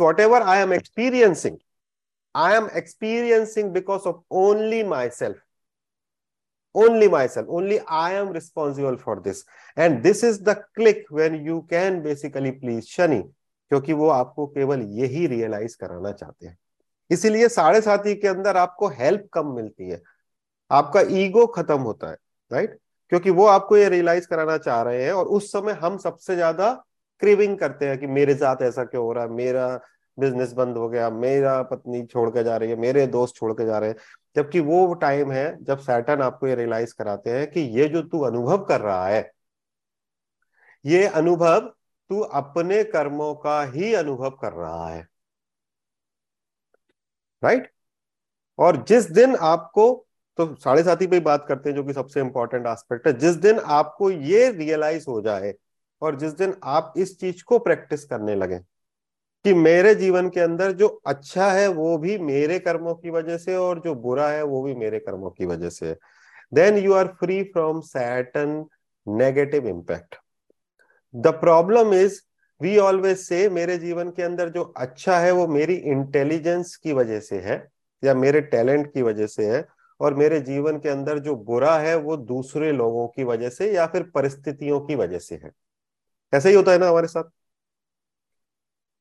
I am experiencing I am experiencing because of only myself only myself. Only i am responsible for this. And this is the click when you can basically please Shani क्योंकि वो आपको केवल यही realise कराना चाहते हैं। इसीलिए साढ़े साथी के अंदर आपको हेल्प कम मिलती है। आपका ईगो खत्म होता है राइट क्योंकि वो आपको ये रियलाइज़ कराना चाह रहे हैं और उस समय हम सबसे ज़्यादा क्रिविंग करते हैं कि मेरे साथ ऐसा क्यों हो रहा है? मेरा बिज़नेस बंद हो गया, मेरा पत्नी छोड़ के जा रही है, मेरे दोस्त छोड़ के जा रहे हैं। जबकि वो टाइम है जब सैटन आपको ये रियलाइज़ कराते हैं कि ये जो तू अनुभव कर रहा है, ये अनुभव तू अपने कर्मों का ही अनुभव कर रहा है। राइट और जिस दिन आपको तो साढ़े साथी पे बात करते हैं जो कि सबसे इंपॉर्टेंट एस्पेक्ट है, जिस दिन आपको ये रियलाइज़ हो जाए और जिस दिन आप इस चीज़ को प्रैक्टिस करने लगे कि मेरे जीवन के अंदर जो अच्छा है, वो भी मेरे कर्मों की वजह से और जो बुरा है, वो भी मेरे कर्मों की वजह से then you are free from Satan negative impact the problem is we always say मेरे जीवन के अंदर जो अच्छा है, वो मेरी इंटेलिजेंस की वजह से है, या मेरे टैलेंट की वजह से है, और मेरे जीवन के अंदर जो बुरा है, वो दूसरे लोगों की वजह से या फिर परिस्थितियों की वजह से है। ऐसा ही होता है ना हमारे साथ।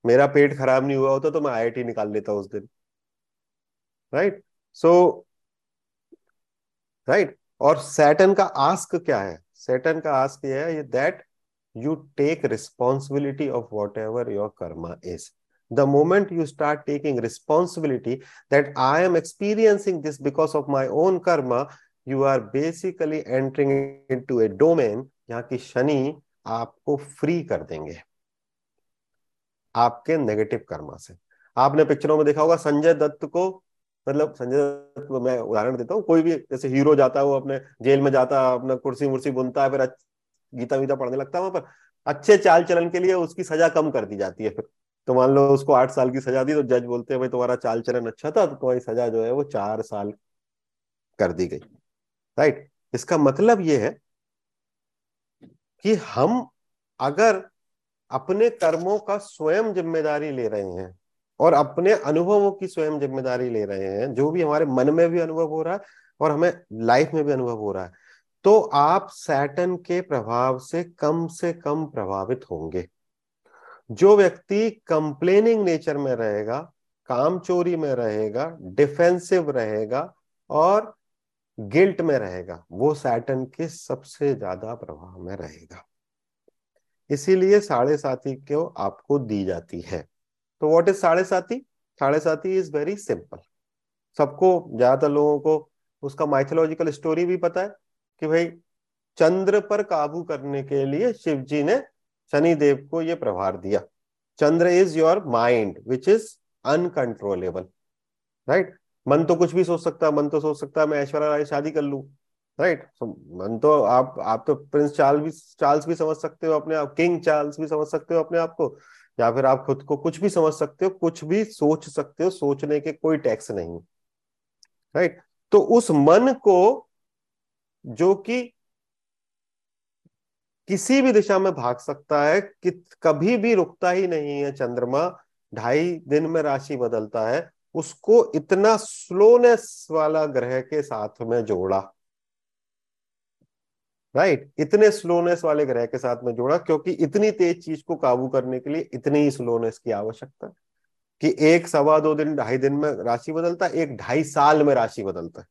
मेरा पेट खराब नहीं हुआ होता तो मैं आईआईटी निकाल लेता उस दिन। राइट सो राइट और सैटन का आस्क क्या है? सैटन का आस्क यह है that you take responsibility of whatever your karma is the moment you start taking responsibility that I am experiencing this because of my own karma you are basically entering into a domain यहाँ की शनि आपको free कर देंगे। आपके negative Karma से। आपने पिक्चरों में देखा होगा, संजय दत्त को मतलब संजय दत्त को मैं उदाहरण देता हूँ, कोई भी जैसे हीरो जाता है, वो अपने जेल में जाता है, अपना कुर्सी मुर्सी बुनता है, फिर गीता वीता पढ़ने लगता है, वहाँ पर अच्छे चाल चलन के लिए उसकी सजा कम कर दी जाती है फिर। तो मान लो उसको आठ साल की सजा दी तो जज बोलते हैं, भाई, तुम्हारा चाल चलन अच्छा था तो तुम्हारी सजा जो है वो चार साल कर दी गई। राइट इसका मतलब ये है कि हम अगर अपने कर्मों का स्वयं ज़िम्मेदारी ले रहे हैं और अपने अनुभवों की स्वयं ज़िम्मेदारी ले रहे हैं, जो भी हमारे मन में भी अनुभव हो रहा है और हमें लाइफ में भी अनुभव हो रहा है तो आप सैटन के प्रभाव से कम से कम प्रभावित होंगे। जो व्यक्ति कंप्लेनिंग नेचर में रहेगा, काम चोरी में रहेगा डिफेंसिव रहेगा और गिल्ट में रहेगा, वो सैटन के सबसे ज़्यादा प्रभाव में रहेगा। इसीलिए साढ़े साथी को आपको दी जाती है? तो व्हाट इज़ साढ़े साथी साढ़े साथी इज़ वेरी सिंपल सबको, ज़्यादातर लोगों को उसका माइथोलॉजिकल स्टोरी भी पता है कि भाई, चंद्र पर काबू करने के लिए शिव जी ने शनिदेव को यह प्रभार दिया। Chandra is your mind which is uncontrollable right मन तो कुछ भी सोच सकता है मन तो सोच सकता है मैं ऐश्वर्या राय शादी कर लू राइट so, मन तो आप आप तो प्रिंस चार्ल्स भी चार्ल्स भी समझ सकते हो अपने आप किंग चार्ल्स भी समझ सकते हो अपने आप को या फिर आप खुद को कुछ भी समझ सकते हो कुछ भी सोच सकते हो सोचने के कोई टैक्स नहीं राइट right? तो उस मन को जो कि किसी भी दिशा में भाग सकता है कि कभी भी रुकता ही नहीं है चंद्रमा ढाई दिन में राशि बदलता है उसको इतना स्लोनेस वाला ग्रह के साथ में जोड़ा। Right right? इतने स्लोनेस वाले ग्रह के साथ में जोड़ा, क्योंकि इतनी तेज चीज़ को काबू करने के लिए इतनी ही स्लोनेस की आवश्यकता कि एक सवा दो दिन, ढाई दिन में राशि बदलता एक ढाई साल में राशि बदलता है।